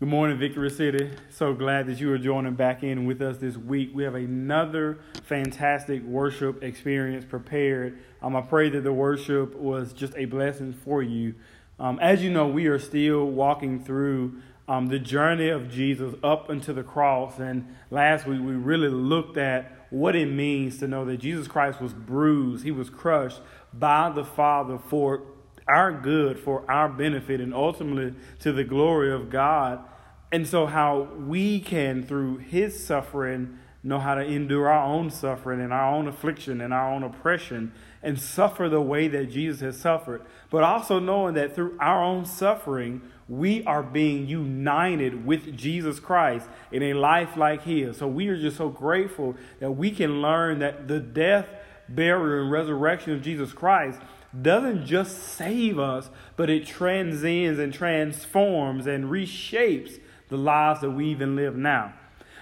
Good morning, Victory City. So glad that you are joining back in with us this week. We have another fantastic worship experience prepared. Um, I pray that the worship was just a blessing for you. Um, as you know, we are still walking through um, the journey of Jesus up into the cross. And last week, we really looked at what it means to know that Jesus Christ was bruised, he was crushed by the Father for our good, for our benefit, and ultimately to the glory of God. And so, how we can, through his suffering, know how to endure our own suffering and our own affliction and our own oppression and suffer the way that Jesus has suffered, but also knowing that through our own suffering, we are being united with Jesus Christ in a life like his. So we are just so grateful that we can learn that the death, burial, and resurrection of Jesus Christ doesn't just save us, but it transcends and transforms and reshapes the lives that we even live now.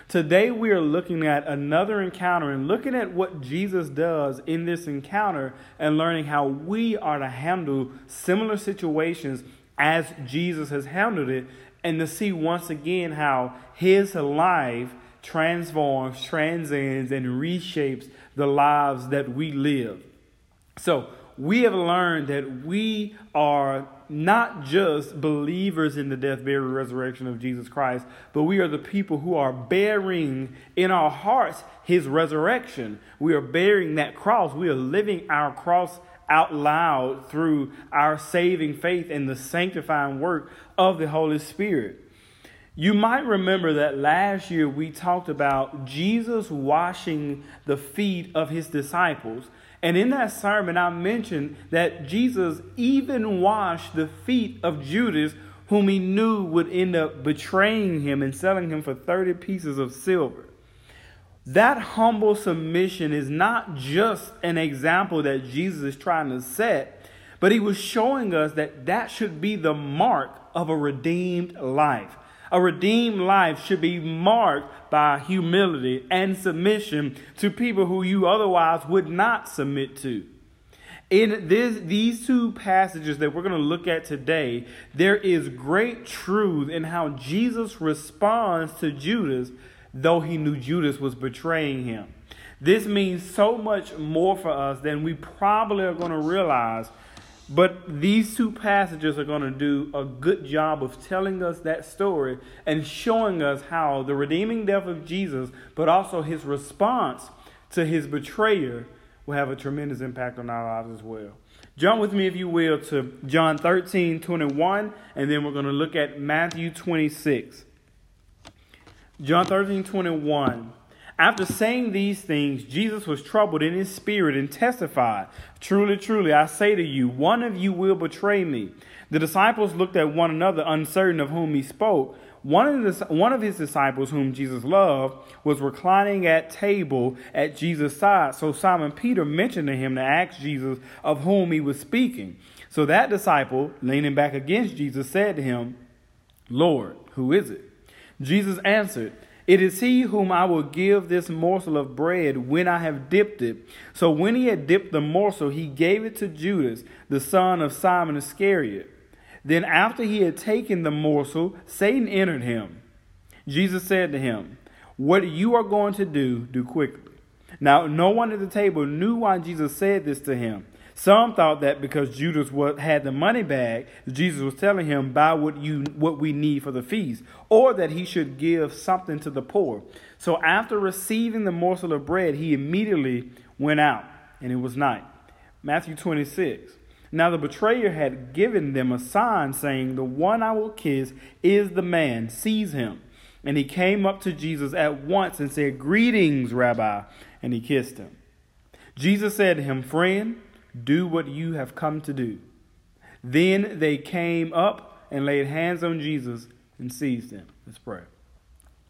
Today, we are looking at another encounter and looking at what Jesus does in this encounter and learning how we are to handle similar situations as Jesus has handled it, and to see once again how his life transforms, transcends, and reshapes the lives that we live. So, we have learned that we are not just believers in the death, burial, resurrection of Jesus Christ, but we are the people who are bearing in our hearts his resurrection. We are bearing that cross. We are living our cross out loud through our saving faith and the sanctifying work of the Holy Spirit. You might remember that last year we talked about Jesus washing the feet of his disciples. And in that sermon, I mentioned that Jesus even washed the feet of Judas, whom he knew would end up betraying him and selling him for 30 pieces of silver. That humble submission is not just an example that Jesus is trying to set, but he was showing us that that should be the mark of a redeemed life. A redeemed life should be marked by humility and submission to people who you otherwise would not submit to. In this, these two passages that we're going to look at today, there is great truth in how Jesus responds to Judas, though he knew Judas was betraying him. This means so much more for us than we probably are going to realize but these two passages are going to do a good job of telling us that story and showing us how the redeeming death of Jesus, but also his response to his betrayer, will have a tremendous impact on our lives as well. Jump with me, if you will, to John 13 21, and then we're going to look at Matthew 26. John 13 21. After saying these things, Jesus was troubled in his spirit and testified, Truly, truly, I say to you, one of you will betray me. The disciples looked at one another, uncertain of whom he spoke. One of, the, one of his disciples, whom Jesus loved, was reclining at table at Jesus' side. So Simon Peter mentioned to him to ask Jesus of whom he was speaking. So that disciple, leaning back against Jesus, said to him, Lord, who is it? Jesus answered, it is he whom I will give this morsel of bread when I have dipped it. So when he had dipped the morsel, he gave it to Judas, the son of Simon Iscariot. Then after he had taken the morsel, Satan entered him. Jesus said to him, What you are going to do, do quickly. Now, no one at the table knew why Jesus said this to him. Some thought that because Judas had the money bag, Jesus was telling him, buy what, you, what we need for the feast, or that he should give something to the poor. So after receiving the morsel of bread, he immediately went out, and it was night. Matthew 26. Now the betrayer had given them a sign, saying, The one I will kiss is the man, seize him. And he came up to Jesus at once and said, Greetings, Rabbi. And he kissed him. Jesus said to him, Friend, do what you have come to do. Then they came up and laid hands on Jesus and seized him. Let's pray.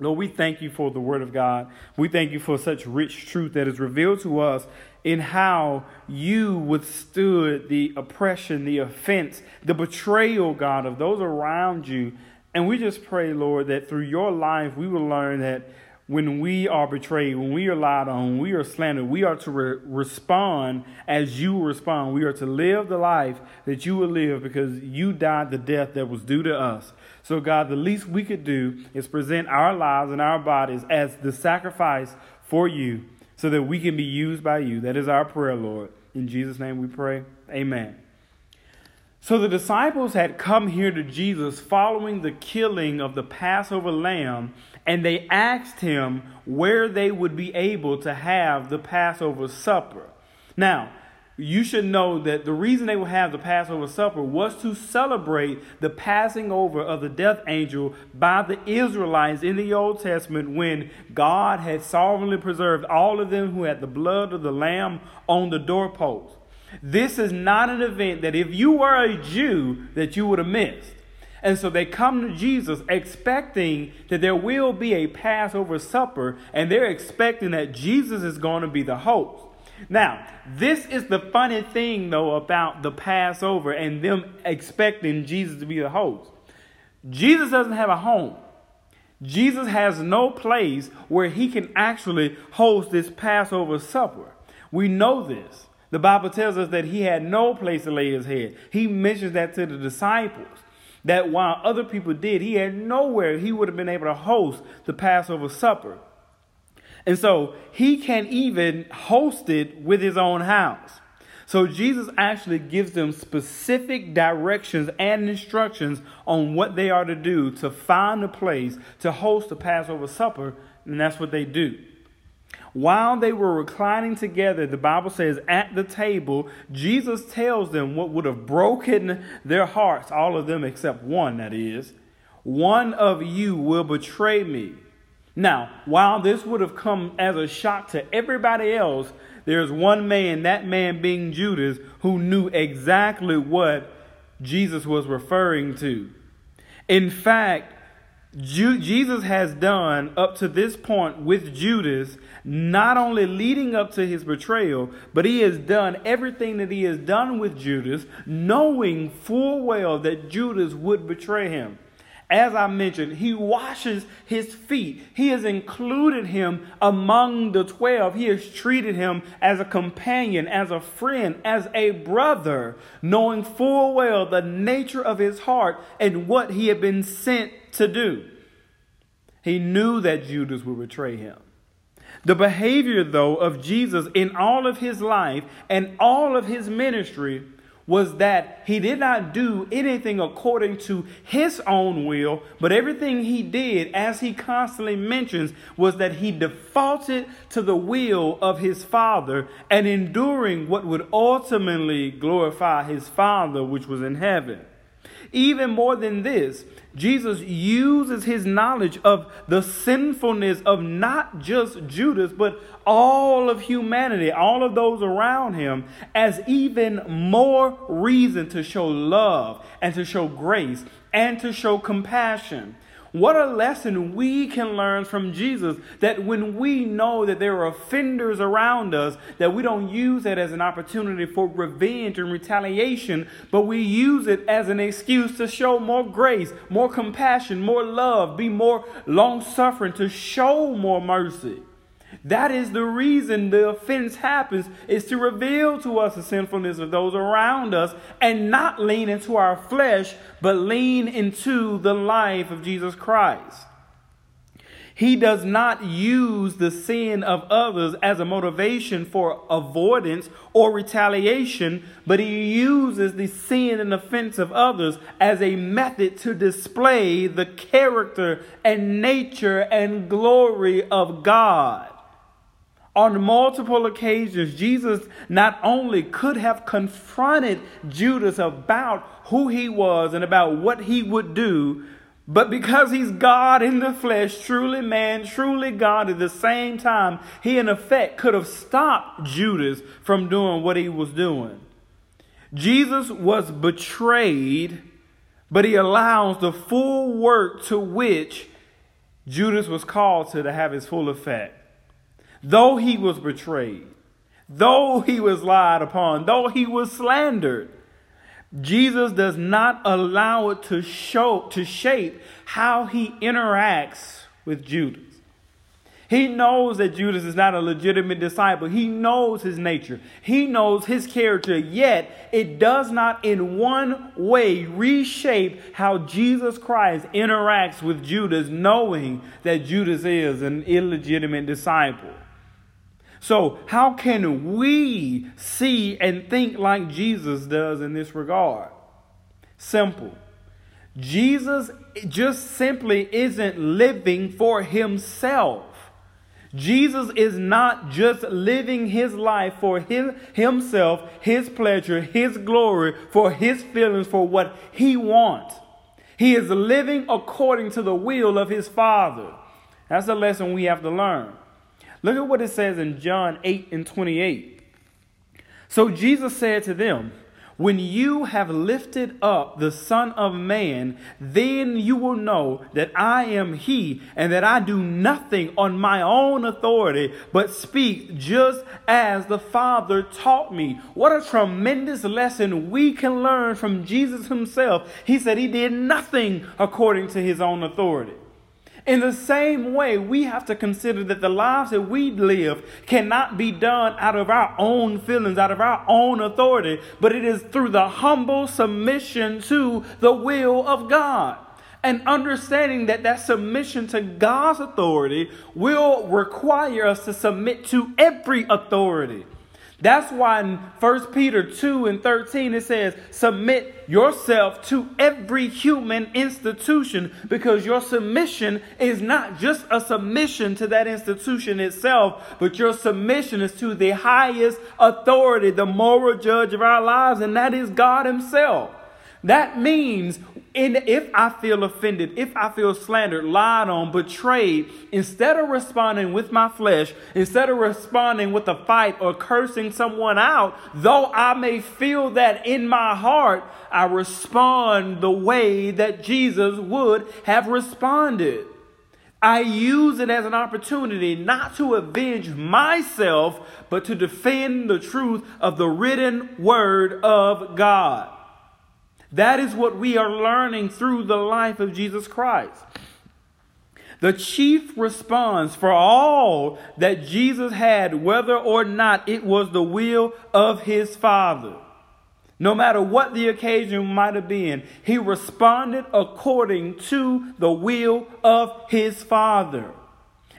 Lord, we thank you for the word of God. We thank you for such rich truth that is revealed to us in how you withstood the oppression, the offense, the betrayal, God, of those around you. And we just pray, Lord, that through your life we will learn that when we are betrayed, when we are lied on, when we are slandered, we are to re- respond as you respond. We are to live the life that you will live because you died the death that was due to us. So, God, the least we could do is present our lives and our bodies as the sacrifice for you so that we can be used by you. That is our prayer, Lord. In Jesus' name we pray. Amen. So the disciples had come here to Jesus following the killing of the Passover lamb, and they asked him where they would be able to have the Passover supper. Now, you should know that the reason they would have the Passover supper was to celebrate the passing over of the death angel by the Israelites in the Old Testament when God had sovereignly preserved all of them who had the blood of the lamb on the doorpost. This is not an event that if you were a Jew that you would have missed. And so they come to Jesus expecting that there will be a Passover supper, and they're expecting that Jesus is going to be the host. Now, this is the funny thing, though, about the Passover and them expecting Jesus to be the host. Jesus doesn't have a home. Jesus has no place where he can actually host this Passover supper. We know this. The Bible tells us that he had no place to lay his head. He mentions that to the disciples. That while other people did, he had nowhere he would have been able to host the Passover supper. And so he can't even host it with his own house. So Jesus actually gives them specific directions and instructions on what they are to do to find a place to host the Passover supper, and that's what they do. While they were reclining together, the Bible says, at the table, Jesus tells them what would have broken their hearts, all of them except one, that is. One of you will betray me. Now, while this would have come as a shock to everybody else, there's one man, that man being Judas, who knew exactly what Jesus was referring to. In fact, Jesus has done up to this point with Judas, not only leading up to his betrayal, but he has done everything that he has done with Judas, knowing full well that Judas would betray him. As I mentioned, he washes his feet. He has included him among the 12. He has treated him as a companion, as a friend, as a brother, knowing full well the nature of his heart and what he had been sent to do. He knew that Judas would betray him. The behavior, though, of Jesus in all of his life and all of his ministry was that he did not do anything according to his own will, but everything he did, as he constantly mentions, was that he defaulted to the will of his Father and enduring what would ultimately glorify his Father, which was in heaven. Even more than this, Jesus uses his knowledge of the sinfulness of not just Judas, but all of humanity, all of those around him, as even more reason to show love and to show grace and to show compassion. What a lesson we can learn from Jesus that when we know that there are offenders around us, that we don't use it as an opportunity for revenge and retaliation, but we use it as an excuse to show more grace, more compassion, more love, be more long suffering, to show more mercy. That is the reason the offense happens, is to reveal to us the sinfulness of those around us and not lean into our flesh, but lean into the life of Jesus Christ. He does not use the sin of others as a motivation for avoidance or retaliation, but he uses the sin and offense of others as a method to display the character and nature and glory of God. On multiple occasions, Jesus not only could have confronted Judas about who he was and about what he would do, but because he's God in the flesh, truly man, truly God at the same time, he in effect could have stopped Judas from doing what he was doing. Jesus was betrayed, but he allows the full work to which Judas was called to to have his full effect. Though he was betrayed, though he was lied upon, though he was slandered, Jesus does not allow it to show to shape how he interacts with Judas. He knows that Judas is not a legitimate disciple. He knows his nature. He knows his character, yet it does not in one way reshape how Jesus Christ interacts with Judas, knowing that Judas is an illegitimate disciple. So, how can we see and think like Jesus does in this regard? Simple. Jesus just simply isn't living for himself. Jesus is not just living his life for his, himself, his pleasure, his glory, for his feelings, for what he wants. He is living according to the will of his Father. That's a lesson we have to learn. Look at what it says in John 8 and 28. So Jesus said to them, when you have lifted up the Son of Man, then you will know that I am He, and that I do nothing on my own authority, but speak just as the Father taught me. What a tremendous lesson we can learn from Jesus Himself. He said He did nothing according to His own authority. In the same way, we have to consider that the lives that we live cannot be done out of our own feelings, out of our own authority, but it is through the humble submission to the will of God. And understanding that that submission to God's authority will require us to submit to every authority. That's why in 1 Peter 2 and 13 it says, Submit yourself to every human institution because your submission is not just a submission to that institution itself, but your submission is to the highest authority, the moral judge of our lives, and that is God Himself. That means in, if I feel offended, if I feel slandered, lied on, betrayed, instead of responding with my flesh, instead of responding with a fight or cursing someone out, though I may feel that in my heart, I respond the way that Jesus would have responded. I use it as an opportunity not to avenge myself, but to defend the truth of the written word of God. That is what we are learning through the life of Jesus Christ. The chief response for all that Jesus had, whether or not it was the will of his Father, no matter what the occasion might have been, he responded according to the will of his Father.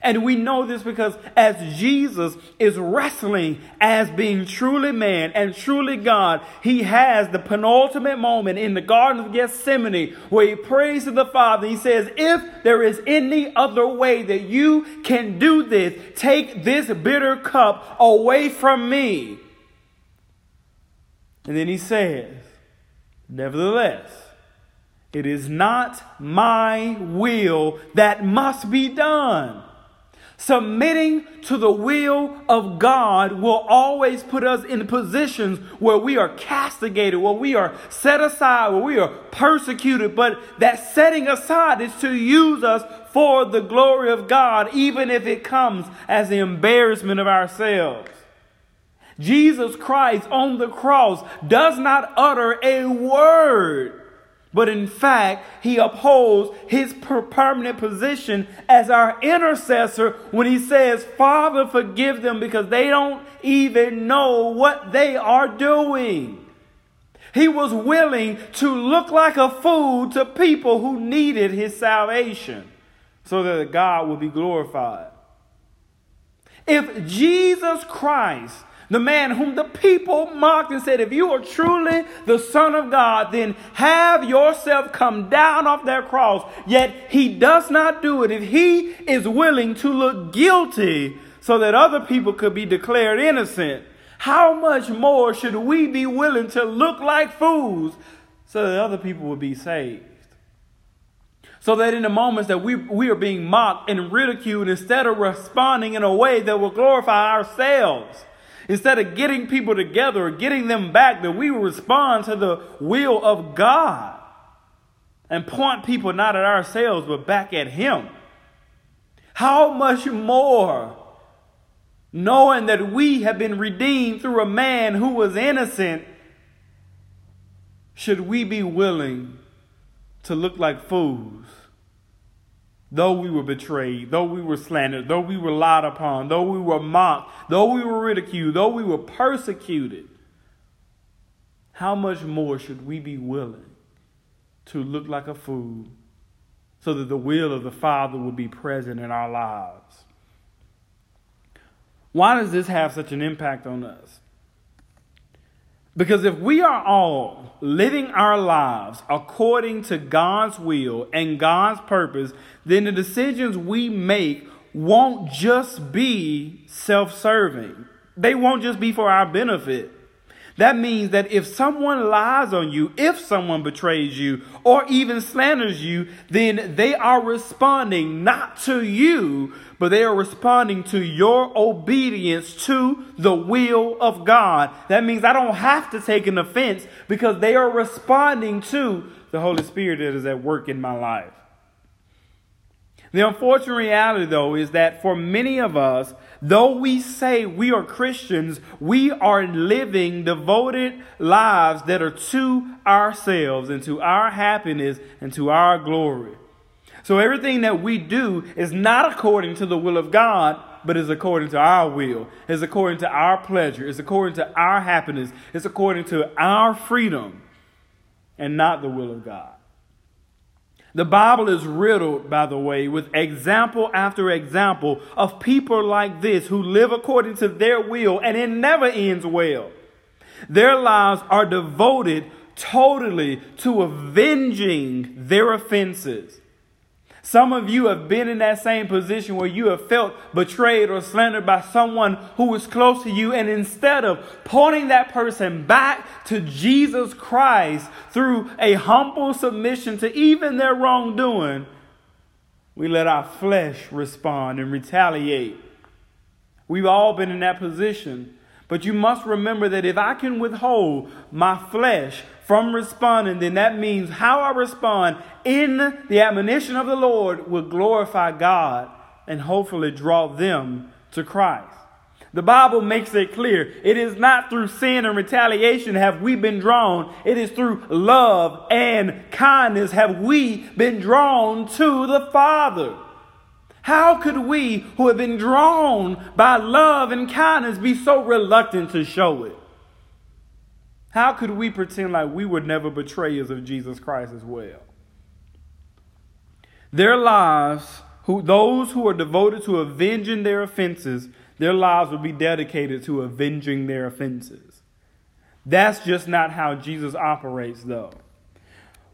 And we know this because as Jesus is wrestling as being truly man and truly God, he has the penultimate moment in the Garden of Gethsemane where he prays to the Father. He says, If there is any other way that you can do this, take this bitter cup away from me. And then he says, Nevertheless, it is not my will that must be done Submitting to the will of God will always put us in positions where we are castigated, where we are set aside, where we are persecuted. But that setting aside is to use us for the glory of God, even if it comes as the embarrassment of ourselves. Jesus Christ on the cross does not utter a word but in fact, he upholds his permanent position as our intercessor when he says, Father, forgive them because they don't even know what they are doing. He was willing to look like a fool to people who needed his salvation so that God would be glorified. If Jesus Christ the man whom the people mocked and said, If you are truly the Son of God, then have yourself come down off that cross. Yet he does not do it. If he is willing to look guilty so that other people could be declared innocent, how much more should we be willing to look like fools so that other people will be saved? So that in the moments that we, we are being mocked and ridiculed, instead of responding in a way that will glorify ourselves, Instead of getting people together or getting them back, that we respond to the will of God and point people not at ourselves but back at Him. How much more, knowing that we have been redeemed through a man who was innocent, should we be willing to look like fools Though we were betrayed, though we were slandered, though we were lied upon, though we were mocked, though we were ridiculed, though we were persecuted, how much more should we be willing to look like a fool so that the will of the Father will be present in our lives? Why does this have such an impact on us? Because if we are all living our lives according to God's will and God's purpose, then the decisions we make won't just be self serving. They won't just be for our benefit. That means that if someone lies on you, if someone betrays you, or even slanders you, then they are responding not to you, but they are responding to your obedience to the will of God. That means I don't have to take an offense because they are responding to the Holy Spirit that is at work in my life. The unfortunate reality, though, is that for many of us, though we say we are Christians, we are living devoted lives that are to ourselves and to our happiness and to our glory. So everything that we do is not according to the will of God, but is according to our will, is according to our pleasure, is according to our happiness, is according to our freedom, and not the will of God. The Bible is riddled, by the way, with example after example of people like this who live according to their will and it never ends well. Their lives are devoted totally to avenging their offenses. Some of you have been in that same position where you have felt betrayed or slandered by someone who was close to you, and instead of pointing that person back to Jesus Christ through a humble submission to even their wrongdoing, we let our flesh respond and retaliate. We've all been in that position. But you must remember that if I can withhold my flesh from responding, then that means how I respond in the admonition of the Lord will glorify God and hopefully draw them to Christ. The Bible makes it clear it is not through sin and retaliation have we been drawn. It is through love and kindness have we been drawn to the Father. How could we, who have been drawn by love and kindness, be so reluctant to show it? How could we pretend like we were never betrayers of Jesus Christ as well? Their lives, who, those who are devoted to avenging their offenses, their lives will be dedicated to avenging their offenses. That's just not how Jesus operates, though.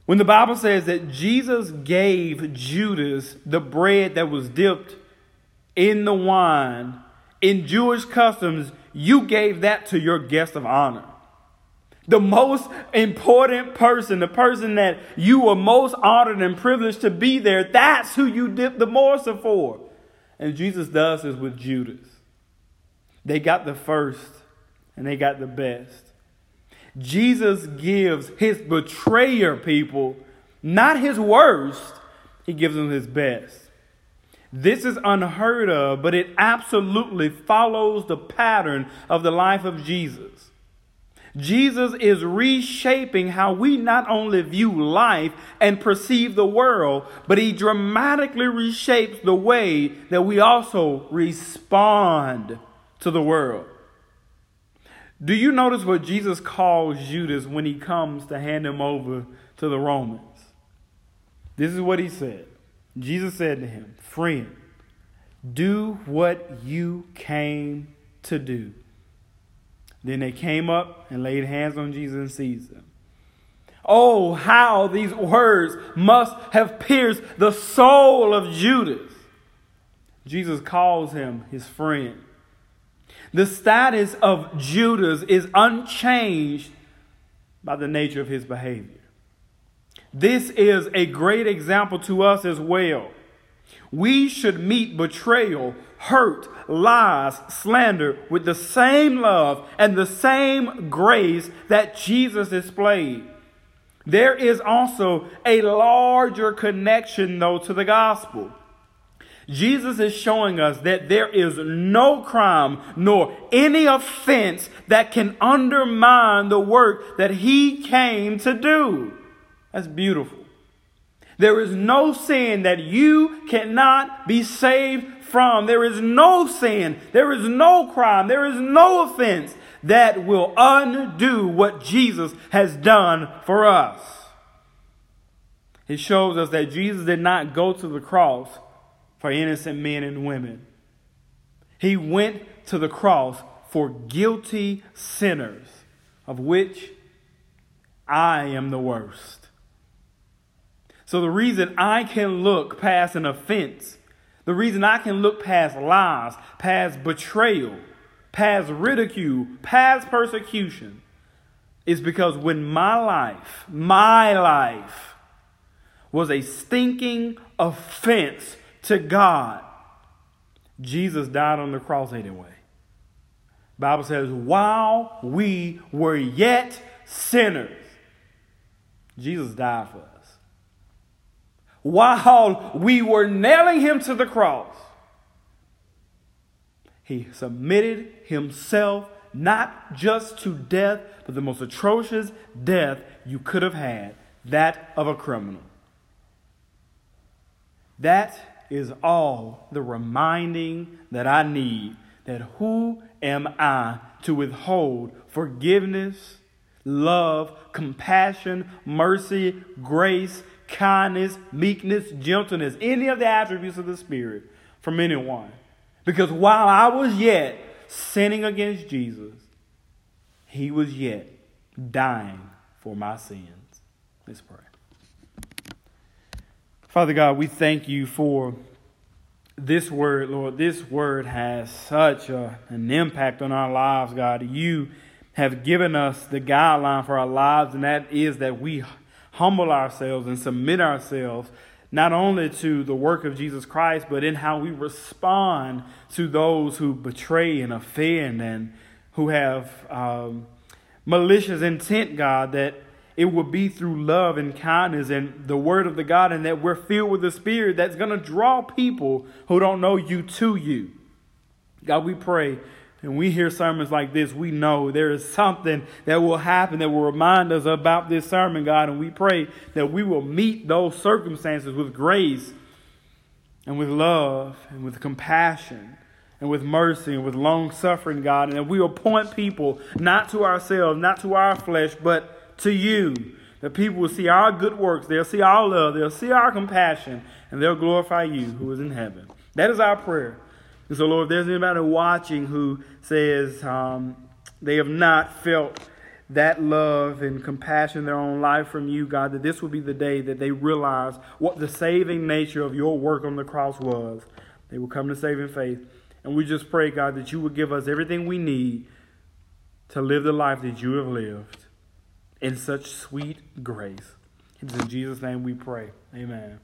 When the Bible says that Jesus gave Judas the bread that was dipped in the wine, in Jewish customs, you gave that to your guest of honor. The most important person, the person that you were most honored and privileged to be there, that's who you dipped the morsel for. And Jesus does this with Judas. They got the first and they got the best. Jesus gives his betrayer people not his worst, he gives them his best. This is unheard of, but it absolutely follows the pattern of the life of Jesus. Jesus is reshaping how we not only view life and perceive the world, but he dramatically reshapes the way that we also respond to the world. Do you notice what Jesus calls Judas when he comes to hand him over to the Romans? This is what he said. Jesus said to him, Friend, do what you came to do. Then they came up and laid hands on Jesus and seized him. Oh, how these words must have pierced the soul of Judas. Jesus calls him his friend. The status of Judas is unchanged by the nature of his behavior. This is a great example to us as well. We should meet betrayal, hurt, lies, slander with the same love and the same grace that Jesus displayed. There is also a larger connection, though, to the gospel. Jesus is showing us that there is no crime nor any offense that can undermine the work that he came to do. That's beautiful. There is no sin that you cannot be saved from. There is no sin, there is no crime, there is no offense that will undo what Jesus has done for us. It shows us that Jesus did not go to the cross for innocent men and women. He went to the cross for guilty sinners, of which I am the worst. So, the reason I can look past an offense, the reason I can look past lies, past betrayal, past ridicule, past persecution, is because when my life, my life, was a stinking offense to God, Jesus died on the cross anyway. Bible says, while we were yet sinners, Jesus died for us. While we were nailing him to the cross, he submitted himself not just to death, but the most atrocious death you could have had that of a criminal. That is all the reminding that I need that who am I to withhold forgiveness, love, compassion, mercy, grace, kindness, meekness, gentleness, any of the attributes of the Spirit from anyone? Because while I was yet sinning against Jesus, he was yet dying for my sins. Let's pray. Father God, we thank you for this word, Lord. This word has such a, an impact on our lives, God. You have given us the guideline for our lives, and that is that we humble ourselves and submit ourselves not only to the work of Jesus Christ, but in how we respond to those who betray and offend and who have um, malicious intent, God, that it will be through love and kindness and the word of the God, and that we're filled with the Spirit that's going to draw people who don't know you to you. God, we pray and we hear sermons like this, we know there is something that will happen that will remind us about this sermon, God. And we pray that we will meet those circumstances with grace and with love and with compassion and with mercy and with long suffering, God. And that we will point people not to ourselves, not to our flesh, but to you. That people will see our good works, they'll see our love, they'll see our compassion, and they'll glorify you who is in heaven. That is our prayer. And so, Lord, if there's anybody watching who says um, they have not felt that love and compassion in their own life from you, God, that this will be the day that they realize what the saving nature of your work on the cross was. They will come to saving faith. And we just pray, God, that you will give us everything we need to live the life that you have lived in such sweet grace. It's in Jesus' name we pray. Amen.